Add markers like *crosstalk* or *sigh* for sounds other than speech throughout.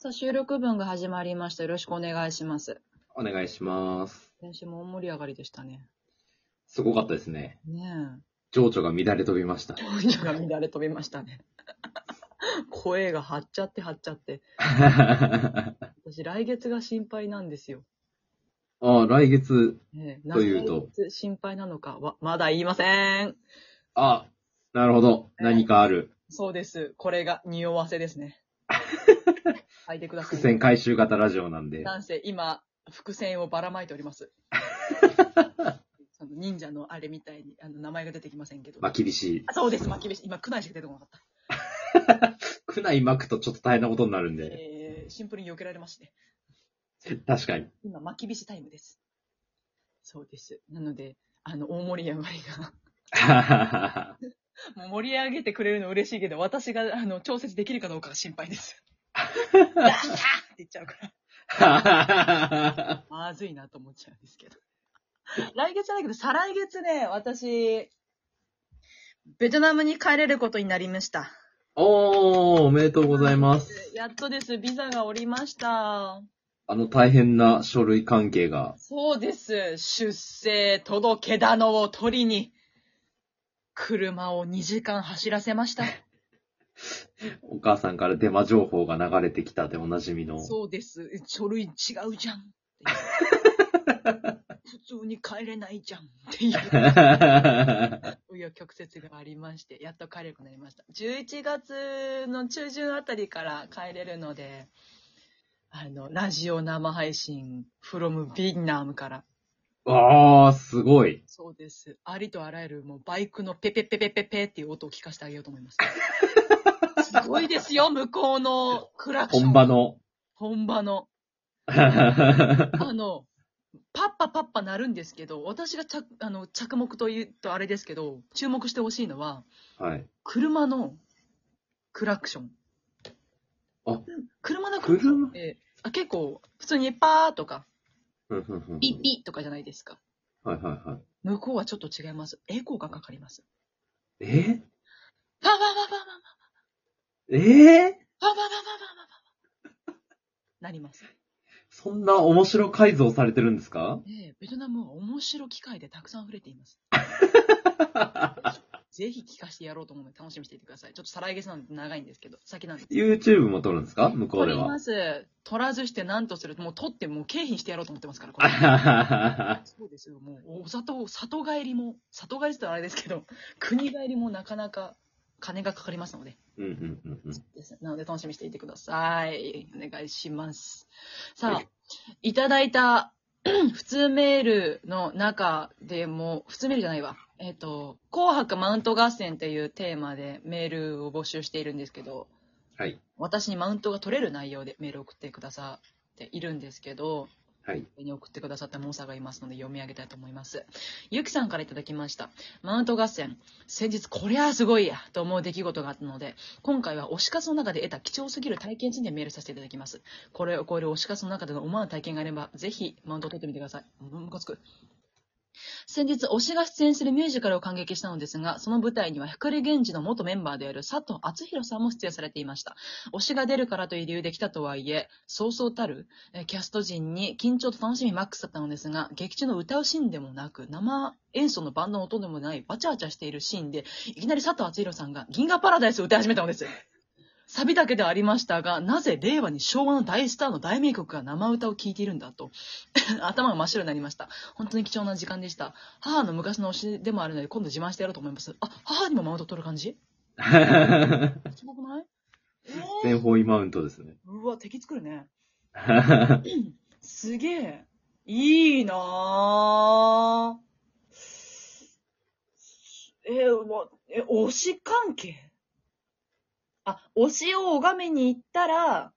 さあ、収録分が始まりました。よろしくお願いします。お願いします。先週も大盛り上がりでしたね。すごかったですね。ね情緒が乱れ飛びました。え。情緒が乱れ飛びましたね。*laughs* 声が張っちゃって張っちゃって。*laughs* 私、来月が心配なんですよ。ああ、来月。というと来月心配なのかは、まだ言いません。あ、なるほど。何かある。そうです。これが匂わせですね。書いてください。伏線回収型ラジオなんで。なんせ、今、伏線をばらまいております。*laughs* その忍者のあれみたいに、あの、名前が出てきませんけど。まあ、厳しい。あそうです、まきびし。今、区内しか出てこなかった。*laughs* 区内巻くとちょっと大変なことになるんで。えー、シンプルに避けられますね。確かに。今、まきびしタイムです。そうです。なので、あの、大盛り上がりが。*laughs* もう盛り上げてくれるの嬉しいけど、私が、あの、調節できるかどうかが心配です。やったーって言っちゃうから。まずいなと思っちゃうんですけど。来月じゃないけど、再来月ね、私、ベトナムに帰れることになりました。おー、おめでとうございます。やっとです、ビザがおりました。あの大変な書類関係が。そうです。出生届棚を取りに、車を2時間走らせました。*laughs* お母さんからデマ情報が流れてきたでおなじみの。そうです。書類違うじゃん。*laughs* 普通に帰れないじゃん。っていう。*laughs* 紆余曲折がありまして、やっと帰れるようになりました。11月の中旬あたりから帰れるので、あの、ラジオ生配信、from ビンナムから。あー、すごい。そうです。ありとあらゆる、もうバイクのペペペペペペっていう音を聞かせてあげようと思います。すごいですよ、向こうのクラクション。本場。の。本場の。*laughs* あの、パッパパッパなるんですけど、私が着あの着目というとあれですけど、注目してほしいのは、はい。車のクラクション。あ、車のクラクションって、あ結構、普通にパーとか、ピッピッとかじゃないですか。はいはいはい。向こうはちょっと違います。エコーがかかります。え？パーパーパーパーパーええパー？パーパーパーパーパーなります。そんな面白改造されてるんですか？で、ベトナムは面白機械でたくさん溢れています。*laughs* ぜひ聞かせてやろうと思うので楽しみにしていてください。ちょっと再来月なんで長いんですけど、先なんです。YouTube も撮るんですか？向こうでは取りま。す。取らずして何とするもう取ってもう景品してやろうと思ってますから、これ *laughs* そうですよ。もう、お里、里帰りも、里帰りって言ったらあれですけど、国帰りもなかなか金がかかりますので。うんうんうんうん。です。なので楽しみにしていてください。お願いします。さあ、はいい、ただいた *clears throat* 普通メールの中でも、普通メールじゃないわ。えっ、と、紅白マウント合戦っていうテーマでメールを募集しているんですけど、はい。私にマウントが取れる内容でメールを送ってくださっているんですけど、はい。に送ってくださったモンサーがいますので読み上げたいと思います。ゆきさんからいただきました。マウント合戦。先日こりゃすごいやと思う出来事があったので、今回は推し活の中で得た貴重すぎる体験についてメールさせていただきます。これを超える推し活の中での思わぬ体験があれば、ぜひマウントを取ってみてください。ムカつく。先日、推しが出演するミュージカルを感激したのですが、その舞台には、百里源氏の元メンバーである佐藤敦弘さんも出演されていました。推しが出るからという理由で来たとはいえ、そうそうたる、キャスト陣に緊張と楽しみマックスだったのですが、劇中の歌うシーンでもなく、生演奏のバンドの音でもない、バチャバチャしているシーンで、いきなり佐藤敦弘さんが銀河パラダイスを歌い始めたのです。サビだけではありましたが、なぜ令和に昭和の大スターの大名曲が生歌を聴いているんだと、*laughs* 頭が真っ白になりました。本当に貴重な時間でした。母の昔の推しでもあるので、今度自慢してやろうと思います。あ、母にもマウント取る感じ？*laughs* すごくない？えー？全方位マウントですね。うわ、敵作るね。*laughs* すげえ。いいなぁ。えー、もうえ、推し関係？あ、推しを拝みに行ったら、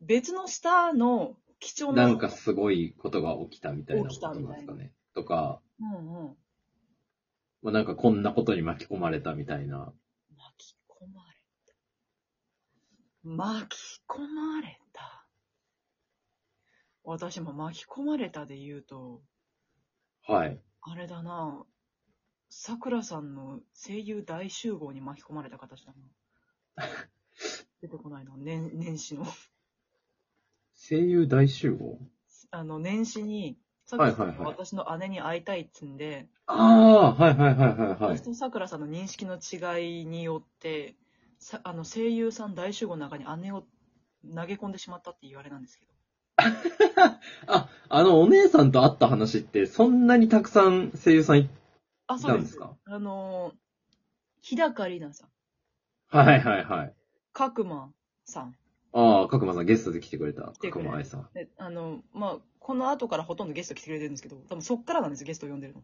別のスターの貴重な。なんかすごいことが起きたみたいなことなんですかね。とか、うんうん。まあ、なんかこんなことに巻き込まれたみたいな。巻き込まれた。巻き込まれた。私も巻き込まれたで言うと、はい。あれだなさくらさんの声優大集合に巻き込まれた形だな。*laughs* 出てこないな、年、年始の。声優大集合？あの、年始に、さはいはいはい私の姉に会いたいっつんで、ああ、はいはいはいはいはい私。とさくらさんの認識の違いによって、さあの声優さん大集合の中に姉を投げ込んでしまったっていうあれなんですけど。*laughs* あ、あの、お姉さんと会った話って、そんなにたくさん声優さんいあ、そうで。たんですすか？あのー、日高里奈さん、はいはいはい。角間さん、ああ、角間さんゲストで来てくれた。来てくれ角間愛さん。であの、まあ、この後からほとんどゲスト来てくれてるんですけど、多分そっからなんですよ、ゲストを呼んでるの。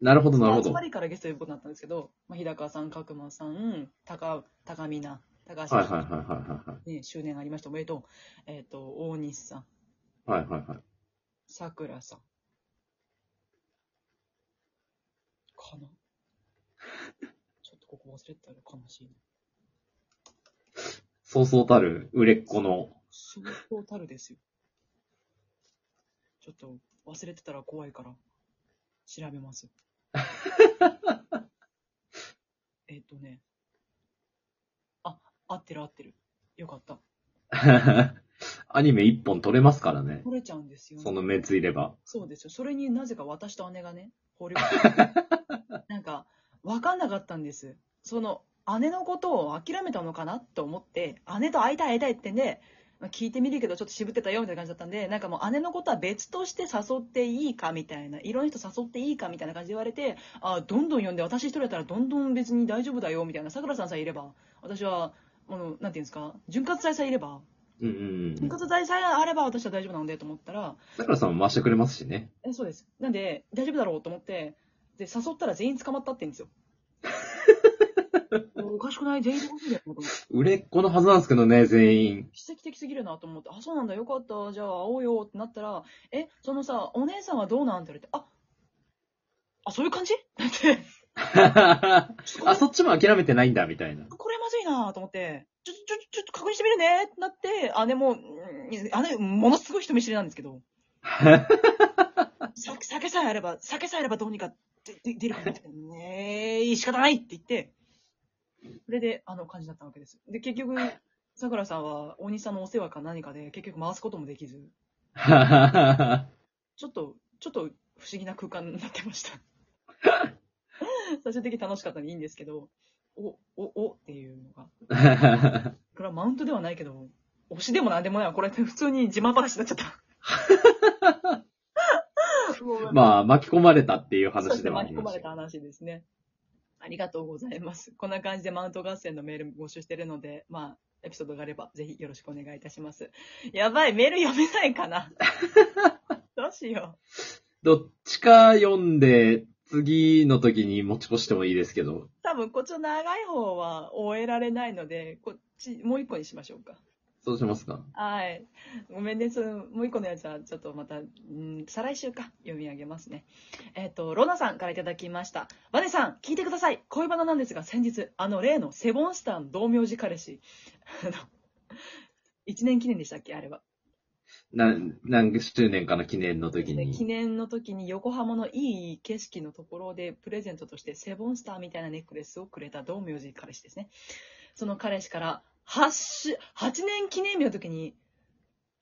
なるほどなるほ集まりからゲスト呼ぶことになったんですけど、まあ、日高さん、角間さん、高、高見な、高橋はいはいはいはいはい。ね、周年ありました。おめでとう。えっ、と、大西さん、はいはいはい。さくらさん。かなちょっとここ忘れてたら悲しいな。そうそうたる売れっ子の。相当たるですよ。ちょっと忘れてたら怖いから、調べます。*laughs* えっとね。あ、合ってる合ってる。よかった。*laughs* アニメ一本撮れますからね。取れちゃうんですよ、ね。その目ついれば。そうですよ。それになぜか私と姉がね、放り込んでなんか、わかんなかったんです。その、姉のことを諦めたのかなと思って、姉と会いたい会いたいってんで、まあ聞いてみるけどちょっと渋ってたよみたいな感じだったんで、なんかもう姉のことは別として誘っていいかみたいな、いろんな人誘っていいかみたいな感じで言われて、あどんどん呼んで、私一人だったらどんどん別に大丈夫だよみたいな、さくらさんさえいれば、私は、あの、なんていうんですか、潤滑剤さえいれば、うんうんうん。潤滑剤さえあれば私は大丈夫なのでと思ったら、さくらさんも回してくれますしね。えそうです。なんで、大丈夫だろうと思って、で、誘ったら全員捕まったって言うんですよ。おかしくない？全員捕まってんだよと思って。売れっ子のはずなんですけどね、全員。奇跡的すぎるなと思って、あ、そうなんだ、よかった、じゃあ会おうよってなったら、え、そのさ、お姉さんはどうなんって言われて、あ、あ、そういう感じ？って、*laughs* あ、そっちも諦めてないんだ、みたいな。これまずいなと思って、ちょ、ちょ、ちょっと確認してみるねって。なって、姉も、うん姉、ものすごい人見知りなんですけど、*laughs* さ酒さえあれば、酒さえあればどうにか出るかなって、ねえ、仕方ないって言って、それで、あの感じだったわけです。で、結局、さくらさんは、大西さんのお世話か何かで、結局回すこともできず、*laughs* ちょっと、ちょっと不思議な空間になってました。*laughs* 最終的に楽しかったんでいいんですけど、お、お、おっていうのが、*laughs* これはマウントではないけど、推しでもなんでもないわ。これ普通に自慢話になっちゃった。まあ、巻き込まれたっていう話ではあ巻き込まれた。話ですね。ありがとうございます。こんな感じでマウント合戦のメール募集してるので、まあ、エピソードがあれば、ぜひよろしくお願いいたします。やばい、メール読めないかな *laughs* どうしよどっちか読んで、次の時に持ち越してもいいですけど。う。多分、こっちの長い方は終えられないので、こっち、もう一個にしましょうか。そうしますかはい。*laughs* ごめんね。そのもう一個のやつは、ちょっとまた、うん、再来週か、読み上げますね。えっ、と、ロナさんからいただきました。バネさん、聞いてください。恋バナなんですが、先日、あの例のセボンスターの同名字彼氏、あの、一年記念でしたっけ？あれは。何、何周年かの記念の時で記に。念の時に横浜のいい景色のところでプレゼントとしてセボンスターみたいなネックレスをくれた同名字彼氏ですね。その彼氏から8し、8年記念日の時に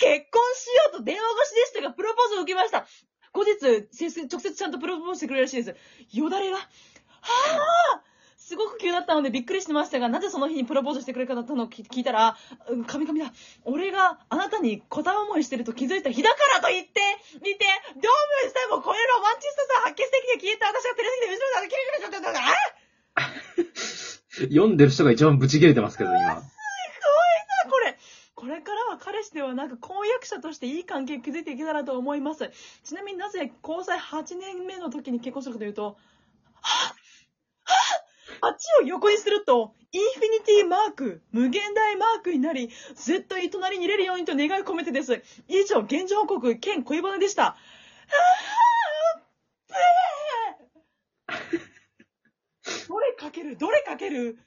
結婚しようと電話越しでしたがプロポーズを受けました。後日、先生直接ちゃんとプロポーズしてくれるらしいです。よだれが、はぁすごく急だったのでびっくりしてましたが、なぜその日にプロポーズしてくれたのかの聞聞いたら、うん神々だ。俺があなたに片思いしてると気づいた日だからと言って、見て、どうもしたもこういうロマンチストさん発揮してきて聞いた私が照れすぎて後ろだけキレキレちゃったんだあ *laughs* 読んでる人が一番ブチ切れてますけど、今。これ。からは彼氏ではなく婚約者としていい関係を築いていけたらと思います。ちなみになぜ交際8年目の時に結婚するかというと、はぁはぁあっちを横にすると、インフィニティマーク、無限大マークになり、絶対隣に入れるようにと願い込めてです。以上、現状報告、兼恋バナでした。はぁどれかけるどれかける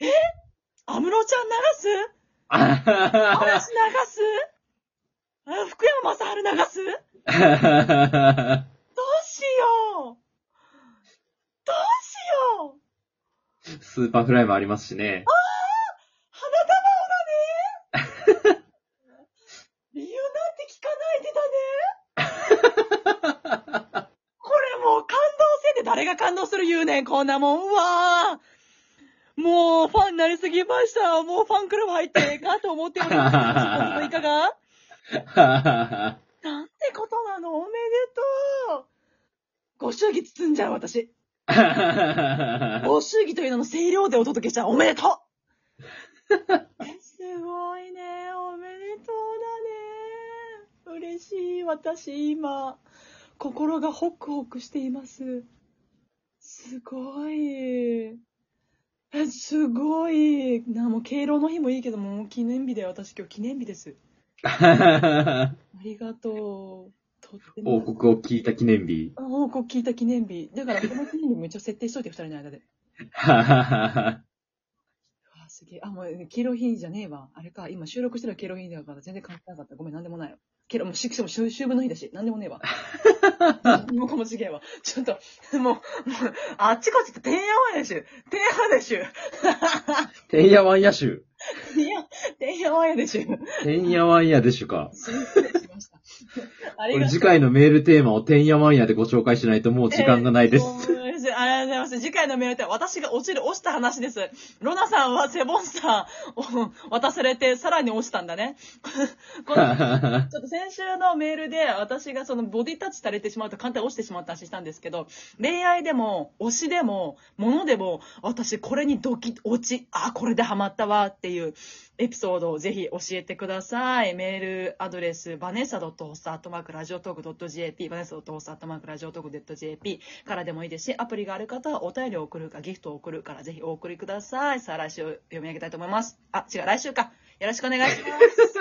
え？安室ちゃん流す？嵐流す？あ福山雅治流す？*laughs* どうしよう！どうしよう！スーパーフライもありますしね。ああ花束だね！理由なんて聞かないでだね！*laughs* これもう感動せんで誰が感動する言うねん、こんなもん。うわあもう、ファンになりすぎました。もうファンクラブ入ってええかと思っております。いかが？*laughs* なんてことなの？おめでとうご祝儀包んじゃう、私。*laughs* ご祝儀という名の声量でお届けしちゃう。おめでとうえすごいね。おめでとうだね。嬉しい。私、今、心がホクホクしています。すごい。え、*laughs* すごい。な、もう敬老の日もいいけども、もう記念日で私今日記念日です。*laughs* ありがとう。とっても。報告を聞いた記念日。あ報告聞いた記念日。だから、この記念日も一応設定しといて、二人の間で。*laughs* あ、すげえ。あ、もう、敬老品じゃねえわ。あれか、今収録してる敬老品だから全然関係なかった。ごめん、なんでもないよ。けど、もう、しかも秋秋分の日だし、なんでもねえわ。*laughs* もうかもしげえわ。ちょっと、もう、もう、あっちこっちって、てんやわんやしゅ。てんやわんやしゅ。てんやわんやしゅ。てんや、てんやわんやでしゅ。てんやわんやでしゅか。失礼しました。ありがと次回のメールテーマをてんやわんやでご紹介しないともう時間がないです。ございます。次回のメールって私が落ちる、落ちた話です。ロナさんはセボンさんを *laughs* 渡されて、さらに落ちたんだね。*laughs* この *laughs* ちょっと先週のメールで私がそのボディタッチされてしまうと簡単に落ちてしまった話したんですけど、恋愛でも推しでも物でも私これにドキ落ち、あ、これでハマったわっていうエピソードをぜひ教えてください。メールアドレス、バネッサ .host.radiotog.jp、バネッサ .host.radiotog.jp からでもいいですし、アプリがある方はお便りを送るかギフトを送るからぜひお送りください。さあ来週読み上げたいと思います。あ、違う、来週か。よろしくお願いします。*laughs*